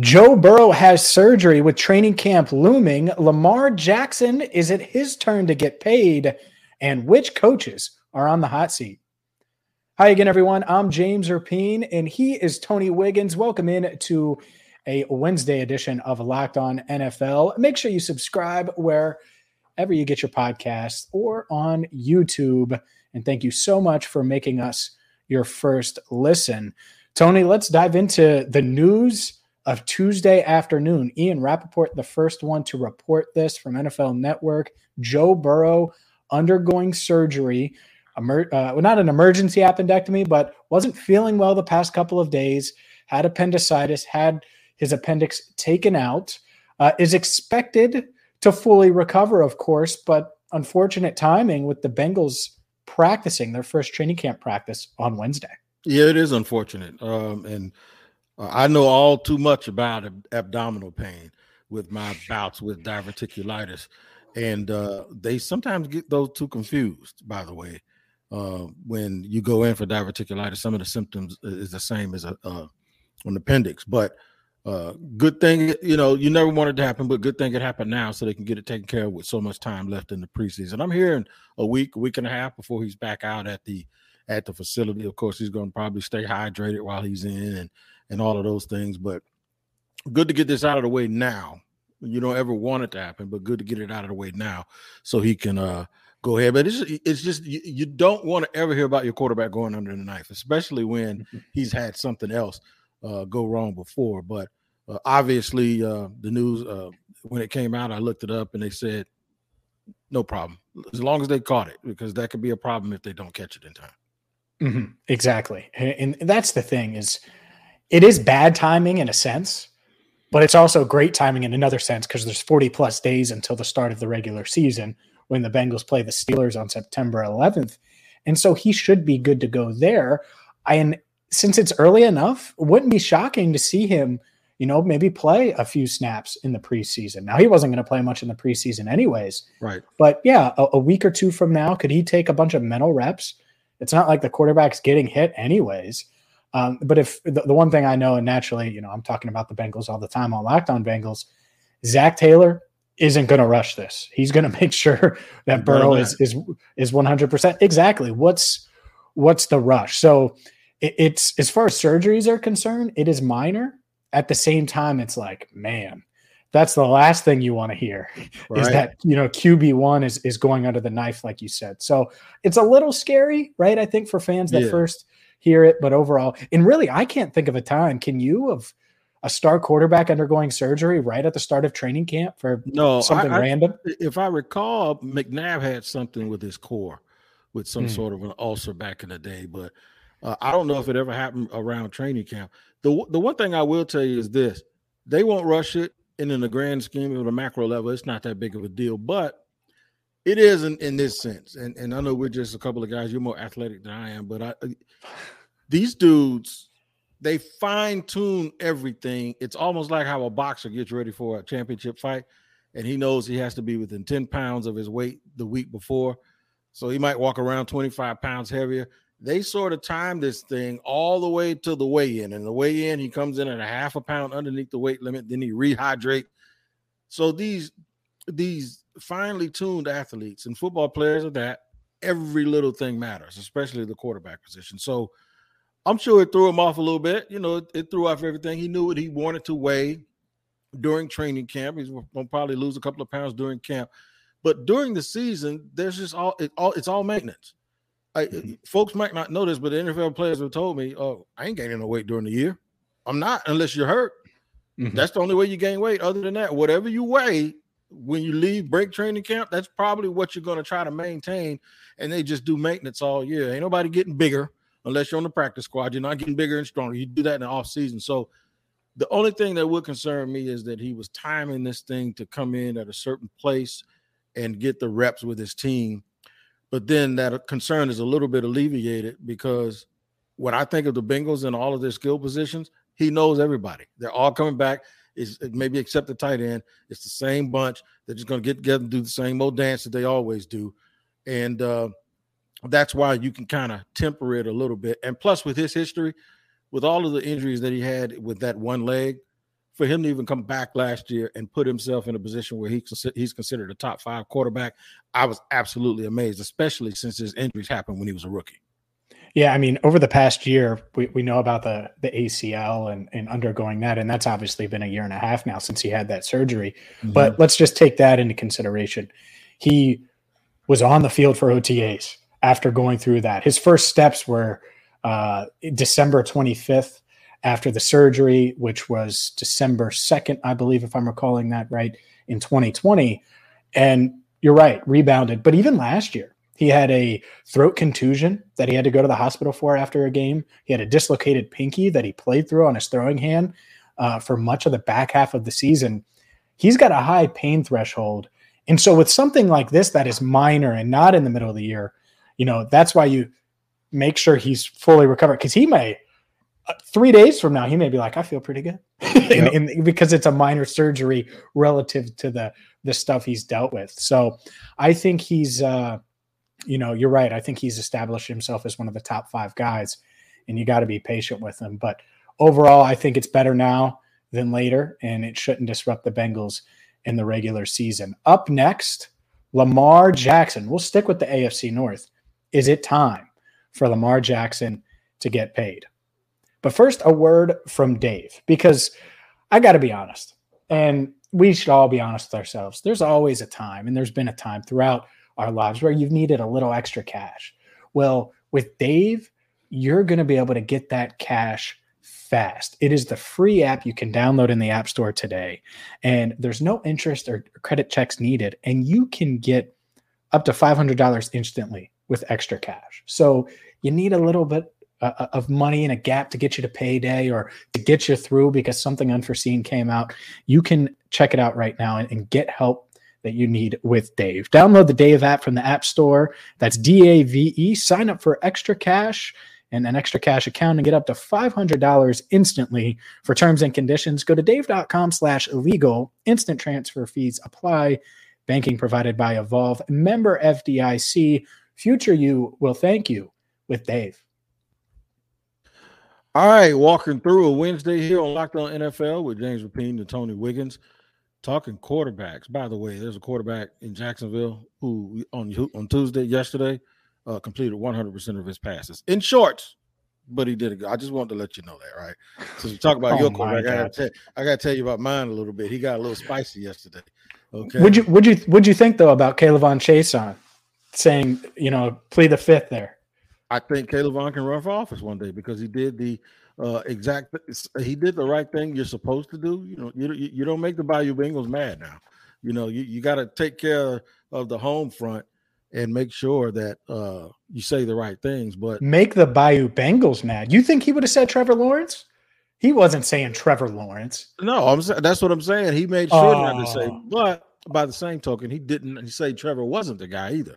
Joe Burrow has surgery with training camp looming. Lamar Jackson, is it his turn to get paid? And which coaches are on the hot seat? Hi again, everyone. I'm James Rapien, and he is Tony Wiggins. Welcome in to a Wednesday edition of Locked On NFL. Make sure you subscribe wherever you get your podcasts or on YouTube. And thank you so much for making us your first listen. Tony, let's dive into the news of Tuesday afternoon. Ian Rapoport, the first one to report this from NFL Network. Joe Burrow undergoing surgery. Emer- uh, well, not an emergency appendectomy, but wasn't feeling well the past couple of days. Had appendicitis, had his appendix taken out. Uh, is expected to fully recover, of course, but unfortunate timing with the Bengals practicing their first training camp practice on Wednesday. Yeah, it is unfortunate. Um, and uh, I know all too much about ab- abdominal pain with my bouts with diverticulitis, and uh, they sometimes get those two confused. By the way, uh, when you go in for diverticulitis, some of the symptoms is the same as a, uh, an appendix. But uh, good thing, you know, you never wanted to happen, but good thing it happened now, so they can get it taken care of with so much time left in the preseason. I'm hearing a week, a week and a half before he's back out at the at the facility. Of course, he's going to probably stay hydrated while he's in and and all of those things. But good to get this out of the way now. You don't ever want it to happen, but good to get it out of the way now so he can uh, go ahead. But it's it's just you, you don't want to ever hear about your quarterback going under the knife, especially when mm-hmm. he's had something else uh, go wrong before. But uh, obviously, uh, the news uh, when it came out, I looked it up and they said no problem as long as they caught it because that could be a problem if they don't catch it in time. Mm-hmm. Exactly, and that's the thing is it is bad timing in a sense, but it's also great timing in another sense because there's 40 plus days until the start of the regular season when the Bengals play the Steelers on September 11th. And so he should be good to go there. And since it's early enough, wouldn't be shocking to see him, you know, maybe play a few snaps in the preseason. Now he wasn't going to play much in the preseason anyways. Right. But yeah, a, a week or two from now, could he take a bunch of mental reps? It's not like the quarterback's getting hit anyways. Um, but if the, the, one thing I know, and naturally, you know, I'm talking about the Bengals all the time on Locked On Bengals, Zac Taylor isn't going to rush this. He's going to make sure that Burrow is is is 100 percent exactly. What's what's the rush? So it, it's as far as surgeries are concerned, it is minor. At the same time, it's like, man, that's the last thing you want to hear right. is that you know QB one is is going under the knife, like you said. So it's a little scary, right? I think for fans that yeah. first hear it, but overall, and really, I can't think of a time. Can you of a star quarterback undergoing surgery right at the start of training camp for no something I, random? if I recall, McNabb had something with his core, with some mm. sort of an ulcer back in the day, but uh, I don't know if it ever happened around training camp. the The one thing I will tell you is this: they won't rush it, and in the grand scheme of the macro level, it's not that big of a deal, but it is in, in this sense, and and I know we're just a couple of guys. You're more athletic than I am, but I these dudes they fine tune everything. It's almost like how a boxer gets ready for a championship fight, and he knows he has to be within ten pounds of his weight the week before, so he might walk around twenty five pounds heavier. They sort of time this thing all the way to the weigh in, and the weigh in he comes in at a half a pound underneath the weight limit. Then he rehydrate. So these these finely tuned athletes and football players are that every little thing matters, especially the quarterback position. So I'm sure it threw him off a little bit. You know, it, it threw off everything. He knew what he wanted to weigh during training camp. He's to probably lose a couple of pounds during camp. But during the season, there's just all, it, all it's all maintenance. I, mm-hmm. Folks might not know this, but the NFL players have told me, "Oh, I ain't gaining no weight during the year. I'm not unless you're hurt. Mm-hmm. That's the only way you gain weight. Other than that, whatever you weigh, when you leave break training camp, that's probably what you're going to try to maintain. And they just do maintenance all year. Ain't nobody getting bigger unless you're on the practice squad. You're not getting bigger and stronger. You do that in the off season. So the only thing that would concern me is that he was timing this thing to come in at a certain place and get the reps with his team. But then that concern is a little bit alleviated because when I think of the Bengals and all of their skill positions, he knows everybody. They're all coming back is maybe except the tight end. It's the same bunch. They're just going to get together and do the same old dance that they always do, and uh, that's why you can kind of temper it a little bit. And plus, with his history, with all of the injuries that he had with that one leg, for him to even come back last year and put himself in a position where he he's considered a top five quarterback, I was absolutely amazed, especially since his injuries happened when he was a rookie. Yeah, I mean, over the past year, we, we know about the the ACL and, and undergoing that, and that's obviously been a year and a half now since he had that surgery. Mm-hmm. But let's just take that into consideration. He was on the field for OTAs after going through that. His first steps were uh, December 25th after the surgery, which was December 2nd, I believe, if I'm recalling that right, in 2020. And you're right, rebounded. But even last year, he had a throat contusion that he had to go to the hospital for after a game. He had a dislocated pinky that he played through on his throwing hand uh, for much of the back half of the season. He's got a high pain threshold. And so, with something like this that is minor and not in the middle of the year, you know, that's why you make sure he's fully recovered because he may, uh, three days from now, he may be like, I feel pretty good. Yep. and, and because it's a minor surgery relative to the, the stuff he's dealt with. So, I think he's, uh, you know, you're right. I think he's established himself as one of the top five guys, and you got to be patient with him. But overall, I think it's better now than later, and it shouldn't disrupt the Bengals in the regular season. Up next, Lamar Jackson. We'll stick with the AFC North. Is it time for Lamar Jackson to get paid? But first, a word from Dave, because I got to be honest, and we should all be honest with ourselves. There's always a time, and there's been a time throughout our lives where you've needed a little extra cash. Well, with Dave, you're going to be able to get that cash fast. It is the free app you can download in the App Store today, and there's no interest or credit checks needed, and you can get up to $500 instantly with extra cash. So you need a little bit uh, uh, of money in a gap to get you to payday or to get you through because something unforeseen came out. You can check it out right now and, and get help that you need with Dave. Download the Dave app from the App Store. That's D A V E. Sign up for extra cash and an extra cash account and get up to $500 instantly. For terms and conditions, go to dave.com slash legal. Instant transfer fees apply. Banking provided by Evolve. Member FDIC. Future you will thank you with Dave. All right, walking through a Wednesday here on Locked On NFL with James Rapien and Tony Wiggins. Talking quarterbacks, by the way, there's a quarterback in Jacksonville who on on Tuesday yesterday uh, completed 100% of his passes in shorts, but he did it. I just wanted to let you know that, right? So we talk about oh your quarterback. I gotta, I gotta, tell, you about mine a little bit. He got a little spicy yesterday. Okay. Would you would you would you think though about K'Lavon Chaisson saying you know plead the fifth there? I think K'Lavon can run for office one day because he did the uh, exact. He did the right thing you're supposed to do. You know, you you don't make the Bayou Bengals mad now. You know, you, you got to take care of the home front and make sure that uh, you say the right things. But make the Bayou Bengals mad. You think he would have said Trevor Lawrence? He wasn't saying Trevor Lawrence. No, I'm that's what I'm saying. He made sure oh. not to say. But by the same token, he didn't say Trevor wasn't the guy either.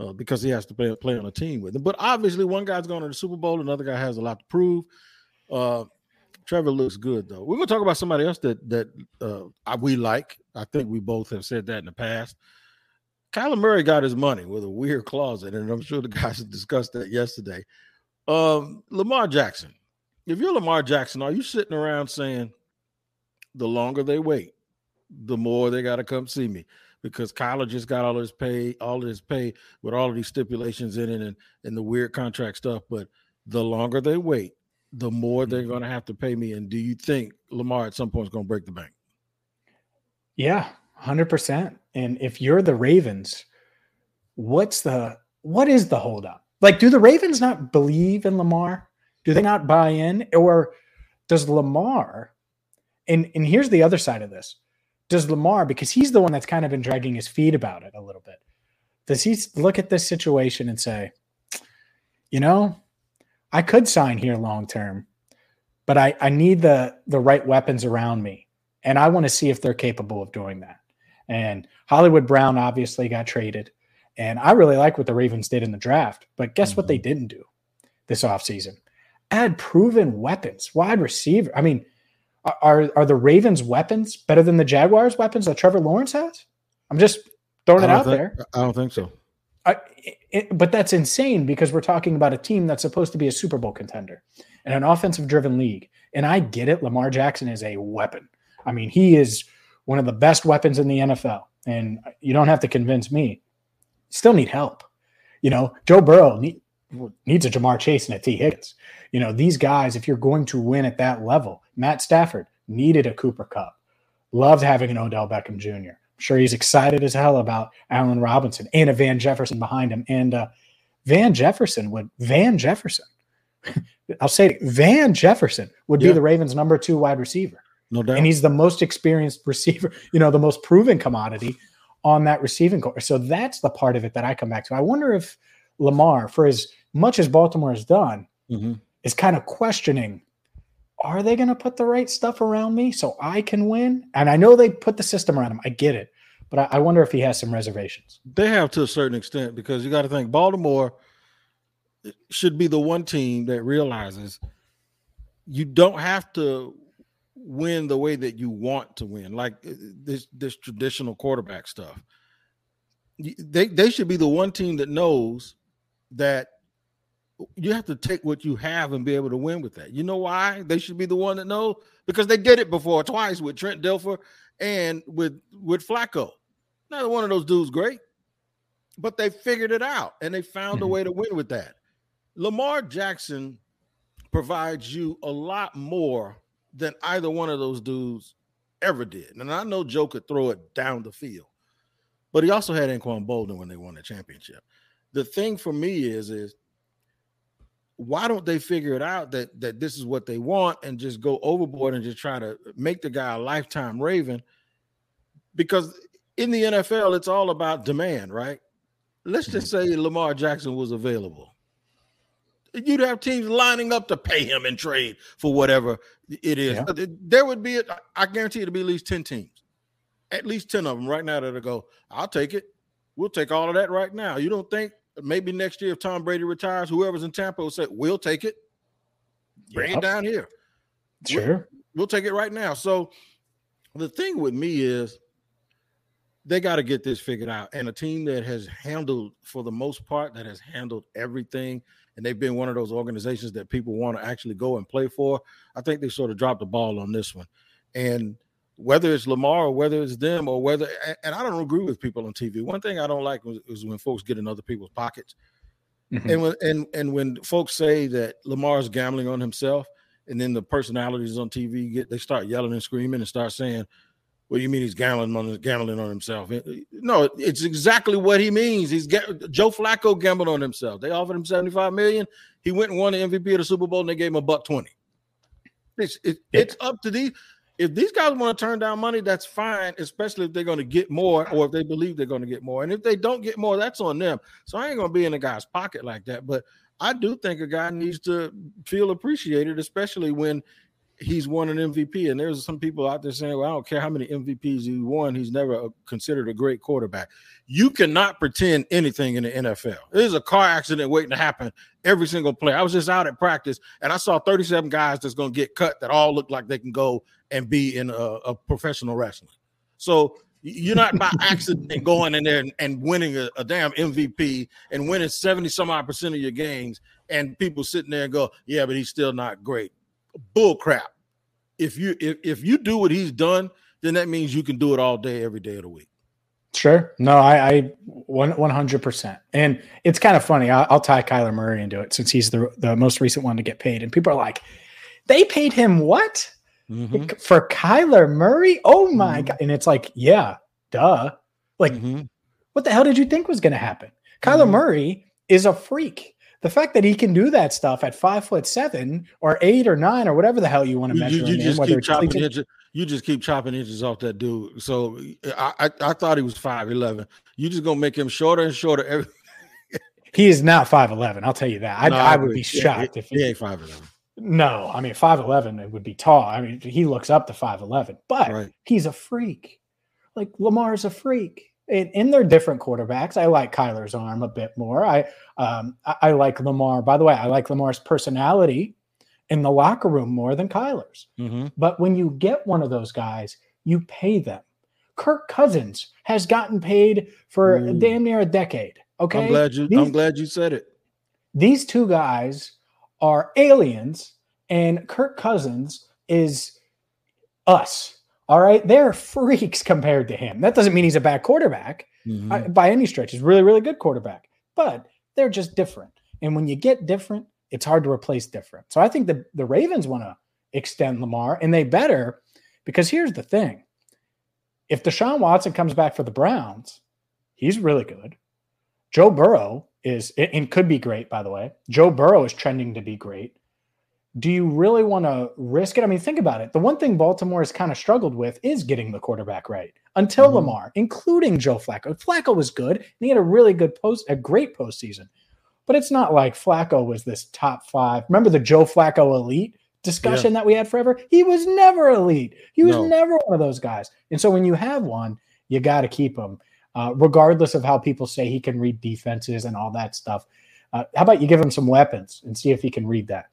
Uh, because he has to play, play on a team with him. But obviously, one guy's going to the Super Bowl, another guy has a lot to prove. Uh, Trevor looks good though. We're gonna talk about somebody else that that uh, we like. I think we both have said that in the past. Kyler Murray got his money with a weird closet, and I'm sure the guys discussed that yesterday. Um, Lamar Jackson. If you're Lamar Jackson, are you sitting around saying, the longer they wait, the more they got to come see me? Because Kyler just got all his pay, all of his pay with all of these stipulations in it and, and the weird contract stuff. But the longer they wait, the more they're mm-hmm. going to have to pay me. And do you think Lamar at some point is going to break the bank? Yeah, hundred percent. And if you're the Ravens, what's the what is the holdup? Like, do the Ravens not believe in Lamar? Do they not buy in, or does Lamar? And and here's the other side of this: Does Lamar, because he's the one that's kind of been dragging his feet about it a little bit, does he look at this situation and say, you know, I could sign here long term, but I, I need the the right weapons around me. And I want to see if they're capable of doing that. And Hollywood Brown obviously got traded. And I really like what the Ravens did in the draft. But guess mm-hmm. what they mm-hmm. didn't do this offseason? Add proven weapons, wide receiver. I mean, are are the Ravens' weapons better than the Jaguars' weapons that Trevor Lawrence has? I'm just throwing it out think, there. I don't think so. I, it, but that's insane because we're talking about a team that's supposed to be a Super Bowl contender and an offensive driven league. And I get it. Lamar Jackson is a weapon. I mean, he is one of the best weapons in the NFL. And you don't have to convince me. Still need help. You know, Joe Burrow need, needs a Ja'Marr Chase and a Tee Higgins. You know, these guys, if you're going to win at that level, Matt Stafford needed a Cooper Kupp, Loved having an Odell Beckham Jr. I'm sure he's excited as hell about Allen Robinson and a Van Jefferson behind him. And uh, Van Jefferson would Van Jefferson. I'll say it, Van Jefferson would yeah. be the Ravens' number two wide receiver. No doubt. And he's the most experienced receiver, you know, the most proven commodity on that receiving corps. So that's the part of it that I come back to. I wonder if Lamar, for as much as Baltimore has done, mm-hmm. is kind of questioning are they going to put the right stuff around me so I can win? And I know they put the system around him. I get it. But I, I wonder if he has some reservations. They have to a certain extent because you got to think Baltimore should be the one team that realizes you don't have to win the way that you want to win, like uh, this this traditional quarterback stuff. They they should be the one team that knows that you have to take what you have and be able to win with that. You know why? They should be the one that know because they did it before twice with Trent Dilfer and with with Flacco. Neither one of those dudes great, but they figured it out and they found mm-hmm. a way to win with that. Lamar Jackson provides you a lot more than either one of those dudes ever did. And I know Joe could throw it down the field, but he also had Anquan Boldin when they won the championship. The thing for me is, is why don't they figure it out that that this is what they want and just go overboard and just try to make the guy a lifetime Raven? Because in the NFL, it's all about demand, right? Let's just mm-hmm. say Lamar Jackson was available you'd have teams lining up to pay him and trade for whatever it is. Yeah. There would be, I guarantee it'll be at least 10 teams, at least 10 of them right now that'll go, I'll take it. We'll take all of that right now. You don't think maybe next year if Tom Brady retires, whoever's in Tampa will say, we'll take it. Bring yep. it down here. Sure. We'll, we'll take it right now. So the thing with me is they got to get this figured out. And a team that has handled, for the most part, that has handled everything – and they've been one of those organizations that people want to actually go and play for. I think they sort of dropped the ball on this one. And whether it's Lamar or whether it's them or whether, and I don't agree with people on TV. One thing I don't like is when folks get in other people's pockets. Mm-hmm. And when and and when folks say that Lamar's gambling on himself, and then the personalities on TV get they start yelling and screaming and start saying, "Well, you mean he's gambling on gambling on himself? No, it's exactly what he means. He's Joe Flacco gambled on himself. They offered him 75 million. He went and won the MVP of the Super Bowl and they gave him a buck 20. It's, it, it's up to these. If these guys want to turn down money, that's fine, especially if they're going to get more or if they believe they're going to get more. And if they don't get more, that's on them. So I ain't going to be in a guy's pocket like that. But I do think a guy needs to feel appreciated, especially when he's won an MVP. And there's some people out there saying, well, I don't care how many MVPs he won, he's never uh, considered a great quarterback. You cannot pretend anything in the NFL. There's a car accident waiting to happen every single play. I was just out at practice and I saw 37 guys that's going to get cut that all look like they can go and be in a, a professional wrestling. So you're not by accident going in there and, and winning a, a, damn MVP and winning 70 some odd percent of your games, and people sitting there and go, Yeah, but he's still not great bull crap. If you if, if you do what he's done, then that means you can do it all day, every day of the week. Sure. No, I, I one one hundred percent. And it's kind of funny. I'll, I'll, tie Kyler Murray into it since he's the the most recent one to get paid. And people are like, they paid him what mm-hmm. for Kyler Murray? Oh my mm-hmm. god! And it's like, yeah, duh. Like, mm-hmm. what the hell did you think was going to happen? Kyler mm-hmm. Murray is a freak the fact that he can do that stuff at five foot seven or eight or nine or whatever the hell you want to measure, you, you just keep chopping inches, you just keep chopping inches off that dude. So I, I, I thought he was five eleven. You just gonna make him shorter and shorter. Every... he is not five eleven. I'll tell you that. I, no, I, I would be shocked yeah, if he, he ain't five eleven. No, I mean five eleven. It would be tall. I mean he looks up to five eleven, but right. he's a freak. Like Lamar's a freak in, in their different quarterbacks. I like Kyler's arm a bit more. I um, I, I, like Lamar. By the way, I like Lamar's personality in the locker room more than Kyler's. Mm-hmm. But when you get one of those guys, you pay them. Kirk Cousins has gotten paid for damn near a decade. Okay, I'm glad you. These, I'm glad you said it. These two guys are aliens, and Kirk Cousins is us All right, they're freaks compared to him. That doesn't mean he's a bad quarterback mm-hmm. By any stretch. He's really, really good quarterback, but they're just different. And when you get different, it's hard to replace different. So I think the, the Ravens want to extend Lamar, and they better because here's the thing if Deshaun Watson comes back for the Browns, he's really good. Joe Burrow is, and could be great, by the way. Joe Burrow is trending to be great. Do you really want to risk it? I mean, think about it. The one thing Baltimore has kind of struggled with is getting the quarterback right until mm-hmm. Lamar, including Joe Flacco. Flacco was good, and he had a really good post, a great postseason. But it's not like Flacco was this top five. Remember the Joe Flacco elite discussion yeah. that we had forever? He was never elite. He was no. never one of those guys. And so when you have one, you got to keep him, uh, regardless of how people say he can read defenses and all that stuff. Uh, how about you give him some weapons and see if he can read that?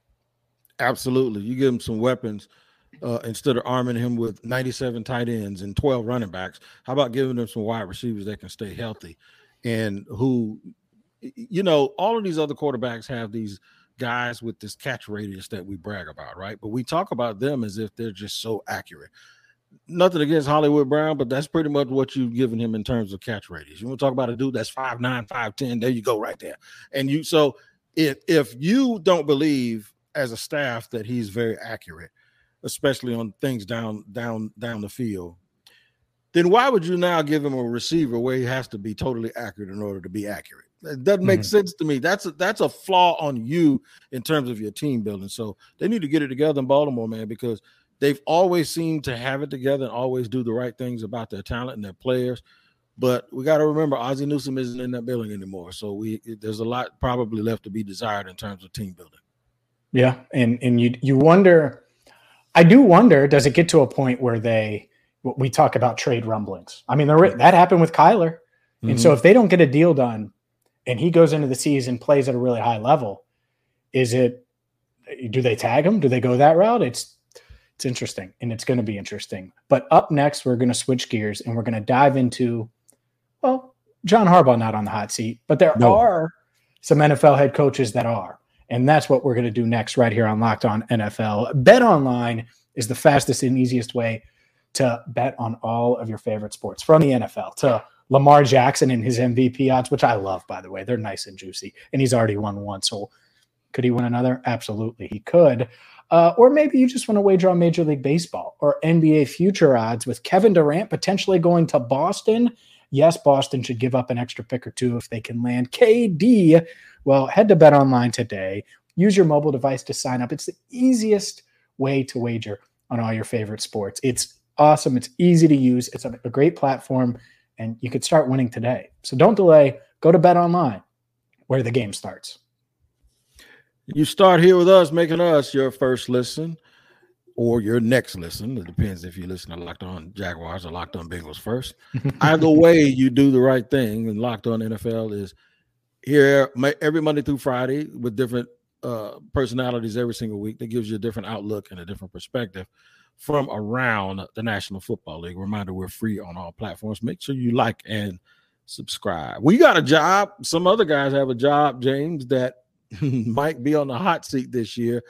Absolutely. You give him some weapons uh, instead of arming him with 97 tight ends and 12 running backs. How about giving him some wide receivers that can stay healthy and who, you know, all of these other quarterbacks have these guys with this catch radius that we brag about, right? But we talk about them as if they're just so accurate. Nothing against Hollywood Brown, but that's pretty much what you've given him in terms of catch radius. You want to talk about a dude that's five nine, five ten? There you go, right there. And you so if if you don't believe as a staff that he's very accurate, especially on things down down down the field, then why would you now give him a receiver where he has to be totally accurate in order to be accurate? It doesn't make mm-hmm. sense to me. That's a, that's a flaw on you in terms of your team building. So they need to get it together in Baltimore, man, because they've always seemed to have it together and always do the right things about their talent and their players. But we got to remember, Ozzie Newsome isn't in that building anymore. So we there's a lot probably left to be desired in terms of team building. Yeah, and and you you wonder, I do wonder, does it get to a point where they we talk about trade rumblings? I mean, that happened with Kyler, mm-hmm. and so mm-hmm. if they don't get a deal done, and he goes into the season plays at a really high level, is it? Do they tag him? Do they go that route? It's it's interesting, and it's going to be interesting. But up next, we're going to switch gears and we're going to dive into, well, John Harbaugh not on the hot seat, but there no. are some NFL head coaches that are. And that's what we're going to do next, right here on Locked On NFL. Bet online is the fastest and easiest way to bet on all of your favorite sports from the NFL to Lamar Jackson and his MVP odds, which I love, by the way. They're nice and juicy. And he's already won one. So could he win another? Absolutely, he could. Uh, or maybe you just want to wager on Major League Baseball or NBA future odds with Kevin Durant potentially going to Boston. Yes, Boston should give up an extra pick or two if they can land KD well, head to Bet Online today. Use your mobile device to sign up. It's the easiest way to wager on all your favorite sports. It's awesome. It's easy to use. It's a, great platform, and you could start winning today. So don't delay. Go to Bet Online, where the game starts. You start here with us, making us your first listen or your next listen. It depends if you listen to Locked On Jaguars or Locked On Bengals first. Either way, you do the right thing. And Locked On NFL is here every Monday through Friday with different uh, personalities every single week. That gives you a different outlook and a different perspective from around the National Football League. Reminder: we're free on all platforms. Make sure you like and subscribe. We got a job. Some other guys have a job, James, that might be on the hot seat this year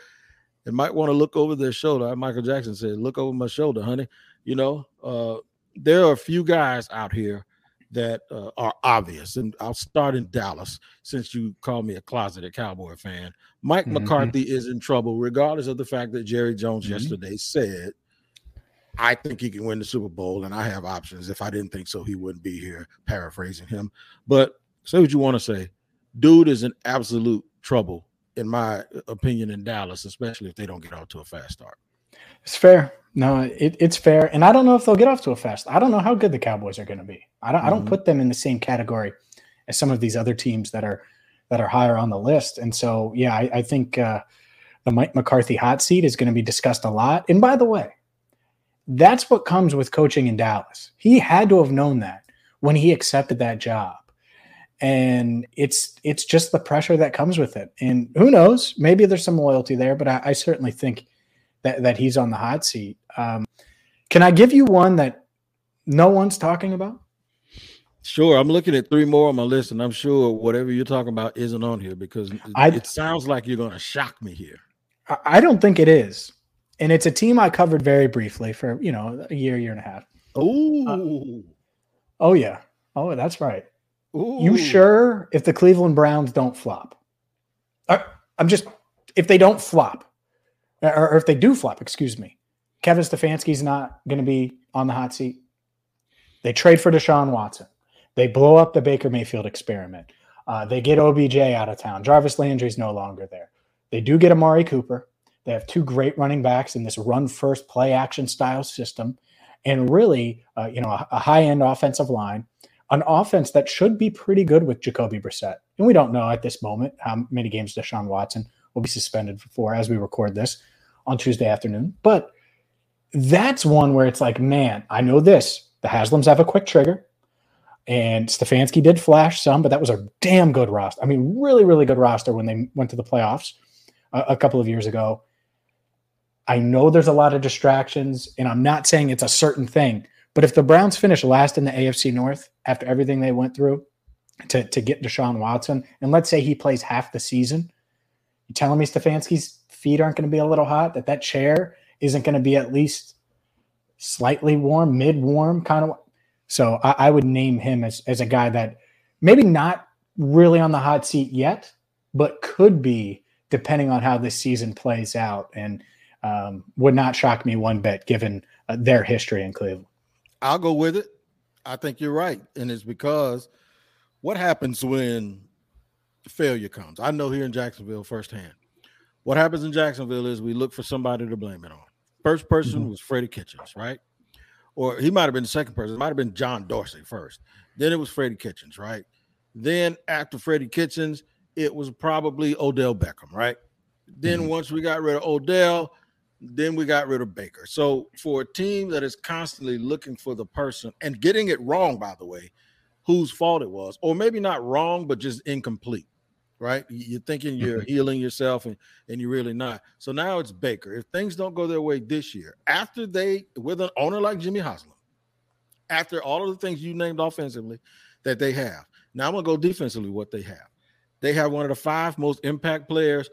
and might want to look over their shoulder. Michael Jackson said, "Look over my shoulder, honey." You know, uh, there are a few guys out here that uh, are obvious. And I'll start in Dallas since you call me a closeted Cowboy fan. Mike mm-hmm. McCarthy is in trouble, regardless of the fact that Jerry Jones mm-hmm. yesterday said, I think he can win the Super Bowl and I have options. If I didn't think so, he wouldn't be here, paraphrasing him. But say what you want to say. Dude is an absolute trouble, in my opinion, in Dallas, especially if they don't get off to a fast start. It's fair. No, it, it's fair, and I don't know if they'll get off to a fast. I don't know how good the Cowboys are going to be. I don't. Mm-hmm. I don't mm-hmm. put them in the same category as some of these other teams that are that are higher on the list. And so, yeah, I, I think uh, the Mike McCarthy hot seat is going to be discussed a lot. And by the way, that's what comes with coaching in Dallas. He had to have known that when he accepted that job. And it's it's just the pressure that comes with it. And who knows? Maybe there's some loyalty there, but I, I certainly think that, that he's on the hot seat. Um, can I give you one that no one's talking about? Sure. I'm looking at three more on my list, and I'm sure whatever you're talking about isn't on here because I, it sounds like you're going to shock me here. I don't think it is. and it's a team I covered very briefly for you know a year, year and a half. Oh, uh, oh yeah, oh that's right. Ooh. You sure if the Cleveland Browns don't flop? Uh, I'm just if they don't flop, or, or if they do flop, excuse me. Kevin Stefanski's not going to be on the hot seat. They trade for Deshaun Watson. They blow up the Baker Mayfield experiment. Uh, they get OBJ out of town. Jarvis Landry's no longer there. They do get Amari Cooper. They have two great running backs in this run first play action style system, and really, uh, you know, a, a high end offensive line, an offense that should be pretty good with Jacoby Brissett. And we don't know at this moment how many games Deshaun Watson will be suspended for as we record this on Tuesday afternoon. But that's one where it's like, man, I know this. The Haslams have a quick trigger. And Stefanski did flash some, but that was a damn good roster. I mean, really, really good roster when they went to the playoffs a, a couple of years ago. I know there's a lot of distractions, and I'm not saying it's a certain thing, but if the Browns finish last in the AFC North after everything they went through to, to get Deshaun Watson, and let's say he plays half the season, you telling me Stefanski's feet aren't going to be a little hot, that that chair isn't going to be at least slightly warm, mid warm, kind of. So I, I would name him as, as a guy that maybe not really on the hot seat yet, but could be depending on how this season plays out. And um, would not shock me one bit given uh, their history in Cleveland. I'll go with it. I think you're right, and it's because what happens when failure comes. I know here in Jacksonville firsthand. What happens in Jacksonville is we look for somebody to blame it on. First person mm-hmm. was Freddie Kitchens, right? Or he might have been the second person. It might have been John Dorsey first. Then it was Freddie Kitchens, right? Then after Freddie Kitchens, it was probably Odell Beckham, right? Then mm-hmm. once we got rid of Odell, then we got rid of Baker. So for a team that is constantly looking for the person and getting it wrong, by the way, whose fault it was, or maybe not wrong, but just incomplete, right? You're thinking you're mm-hmm. healing yourself and, and you're really not. So now it's Baker. If things don't go their way this year, after they, with an owner like Jimmy Haslam, after all of the things you named offensively that they have, now I'm going to go defensively what they have. They have one of the five most impact players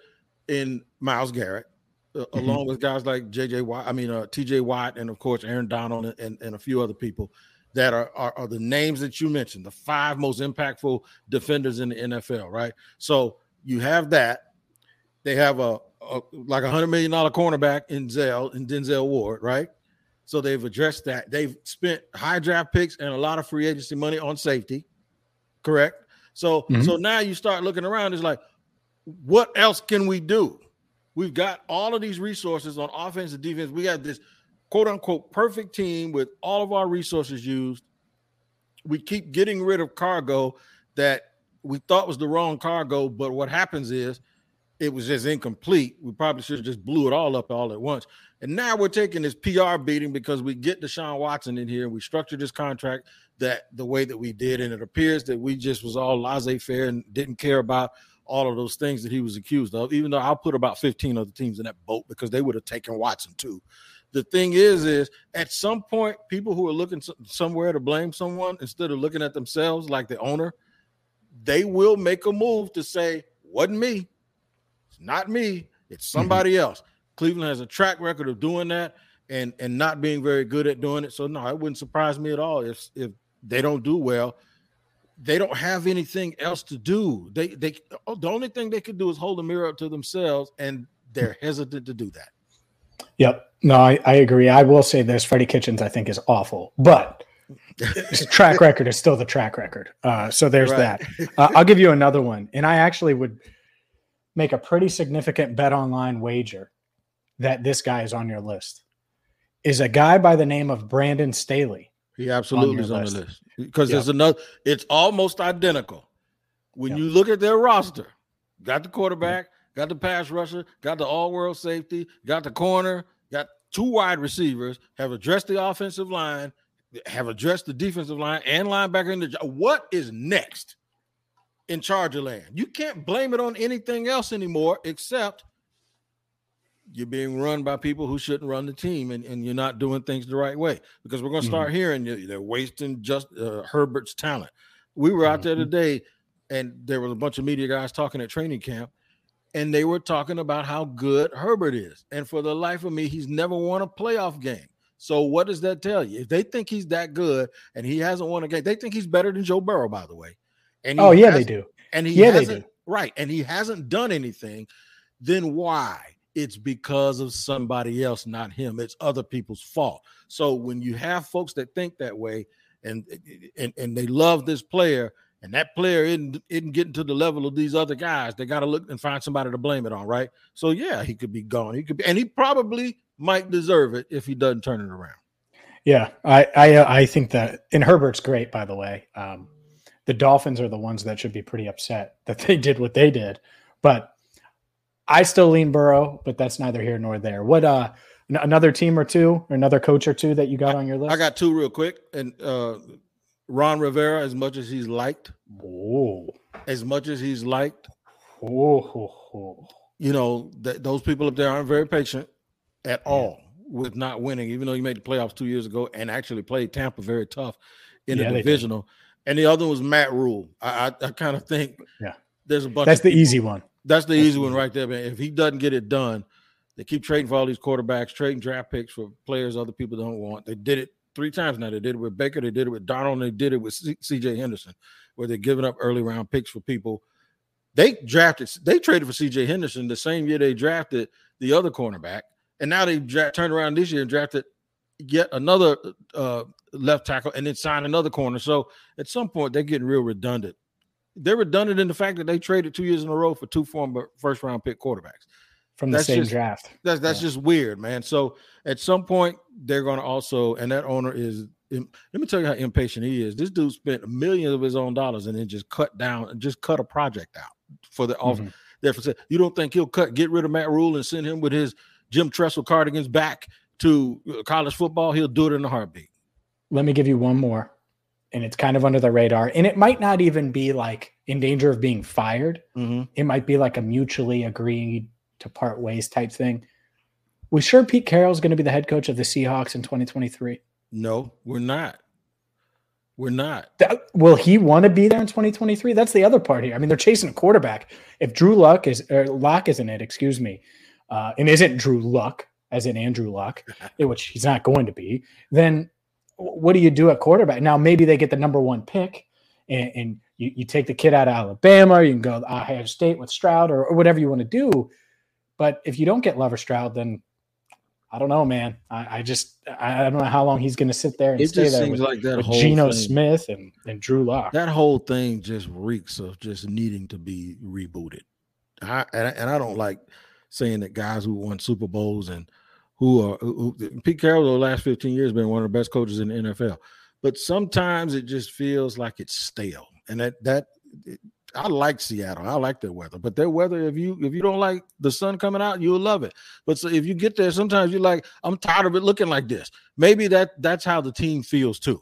in Myles Garrett mm-hmm. along with guys like JJ Watt, I mean uh, TJ Watt, and of course Aaron Donald and, and a few other people that are, are, are the names that you mentioned, the five most impactful defenders in the NFL, right? So you have that. They have a, a like a hundred million dollar cornerback in Zell and Denzel Ward, right? So they've addressed that. They've spent high draft picks and a lot of free agency money on safety, correct? So mm-hmm. so now you start looking around. It's like, what else can we do? We've got all of these resources on offense and defense. We got this quote unquote perfect team with all of our resources used. We keep getting rid of cargo that we thought was the wrong cargo, but what happens is it was just incomplete. We probably should have just blew it all up all at once. And now we're taking this PR beating because we get Deshaun Watson in here and we structured this contract that the way that we did. And it appears that we just was all laissez faire and didn't care about all of those things that he was accused of, even though I'll put about 15 other teams in that boat because they would have taken Watson too. The thing is, is at some point, people who are looking somewhere to blame someone instead of looking at themselves like the owner, they will make a move to say, wasn't me. It's not me. It's mm-hmm. somebody mm-hmm. else. Cleveland has a track record of doing that and and not being very good at doing it. So no, it wouldn't surprise me at all if if they don't do well they don't have anything else to do. They they oh, the only thing they could do is hold a mirror up to themselves, and they're hesitant to do that. Yep. No, I, I agree. I will say this: Freddie Kitchens, I think, is awful, but track record is still the track record. Uh, so there's right. that. Uh, I'll give you another one, and I actually would make a pretty significant bet online wager that this guy is on your list. Is a guy by the name of Brandon Staley. He absolutely on is on the list because yep. there's another. It's almost identical. When yep. you look at their roster, got the mm-hmm. quarterback, got the pass rusher, got the all-world safety, got the corner, got two wide receivers, have addressed the offensive line, have addressed the defensive line and linebacker in the. What is next in Charger land? You can't blame it on anything else anymore except you're being run by people who shouldn't run the team and, and you're not doing things the right way because we're going to start mm-hmm. hearing they're wasting just uh, Herbert's talent. We were out there mm-hmm. today and there was a bunch of media guys talking at training camp and they were talking about how good Herbert is. And for the life of me, he's never won a playoff game. So what does that tell you? If they think he's that good and he hasn't won a game, they think he's better than Joe Burrow, by the way. And oh yeah, they do. And he yeah, they do. Right, and he hasn't done anything. Then why? It's because of somebody else, not him. It's other people's fault. So when you have folks that think that way, and and and they love this player, and that player isn't isn't getting to the level of these other guys, they got to look and find somebody to blame it on, right? So yeah, he could be gone. He could be, and he probably might deserve it if he doesn't turn it around. Yeah, I I, uh, I think that and Herbert's great, by the way. Um, the Dolphins are the ones that should be pretty upset that they did what they did, but I still lean Burrow, but that's neither here nor there. What uh another team or two, or another coach or two that you got on your list? I got two real quick, and uh Ron Rivera, as much as he's liked, oh, as much as he's liked, oh, you know, th- those people up there aren't very patient at all with not winning, even though you made the playoffs two years ago and actually played Tampa very tough in yeah, the divisional. And the other was Matt Rhule. I, I, I kind of think yeah, there's a bunch. That's the easy one. That's the easy one right there, man. If he doesn't get it done, they keep trading for all these quarterbacks, trading draft picks for players other people don't want. They did it three times now. They did it with Baker, they did it with Darnold, they did it with C.J. Henderson, where they're giving up early round picks for people. They drafted, they traded for C.J. Henderson the same year they drafted the other cornerback, and now they dra- turned around this year and drafted yet another uh, left tackle, and then signed another corner. So at some point, they're getting real redundant. They're redundant in the fact that they traded two years in a row for two former first round pick quarterbacks from the that's same just, draft. That's that's yeah. just weird, man. So at some point they're going to also, and that owner is. Let me tell you how impatient he is. This dude spent millions of his own dollars and then just cut down and just cut a project out for the mm-hmm. Therefore, you don't think he'll cut get rid of Matt Rhule and send him with his Jim Tressel cardigans back to uh, college football? He'll do it in a heartbeat. Let me give you one more, and it's kind of under the radar, and it might not even be like in danger of being fired. Mm-hmm. It might be like a mutually agreed to part ways type thing. We sure Pete Carroll's going to be the head coach of the Seahawks in 2023? No, we're not. We're not. That, will he want to be there in 2023? That's the other part here. I mean, they're chasing a quarterback. If Drew Luck is or Lock isn't it, excuse me, uh, and isn't Drew Luck as in Andrew Luck, which he's not going to be, then what do you do at quarterback? Now maybe they get the number one pick, and, and you, you, take the kid out of Alabama. You can go to Ohio State with Stroud or, or whatever you want to do. But if you don't get Lover Stroud, then I don't know, man. I, I just I don't know how long he's going to sit there and it stay there with, like that with Geno thing, Smith and, and Drew Lock. That whole thing just reeks of just needing to be rebooted. I, and, and I don't like saying that guys who won Super Bowls and who are who, Pete Carroll the last 15 years been one of the best coaches in the NFL. But sometimes it just feels like it's stale. And that that I like Seattle. I like their weather, but their weather, if you if you don't like the sun coming out, you'll love it. But so if you get there, sometimes you're like, I'm tired of it looking like this. Maybe that that's how the team feels too.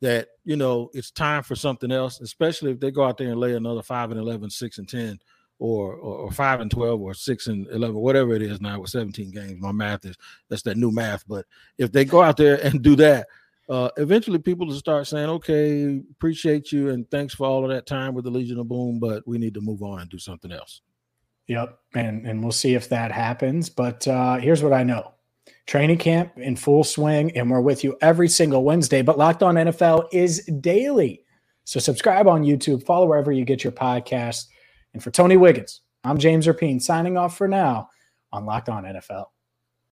That you know it's time for something else, especially if they go out there and lay another five and 11, 6 and 10, or, or, or five and 12, or six and 11, whatever it is now with 17 games. My math is that's that new math. But if they go out there and do that, uh, eventually people will start saying, okay, appreciate you and thanks for all of that time with the Legion of Boom, but we need to move on and do something else. Yep. And, and we'll see if that happens. But uh, here's what I know training camp in full swing, and we're with you every single Wednesday. But Locked On NFL is daily. So subscribe on YouTube, follow wherever you get your podcast. And for Tony Wiggins, I'm James Rapien signing off for now on Locked On NFL.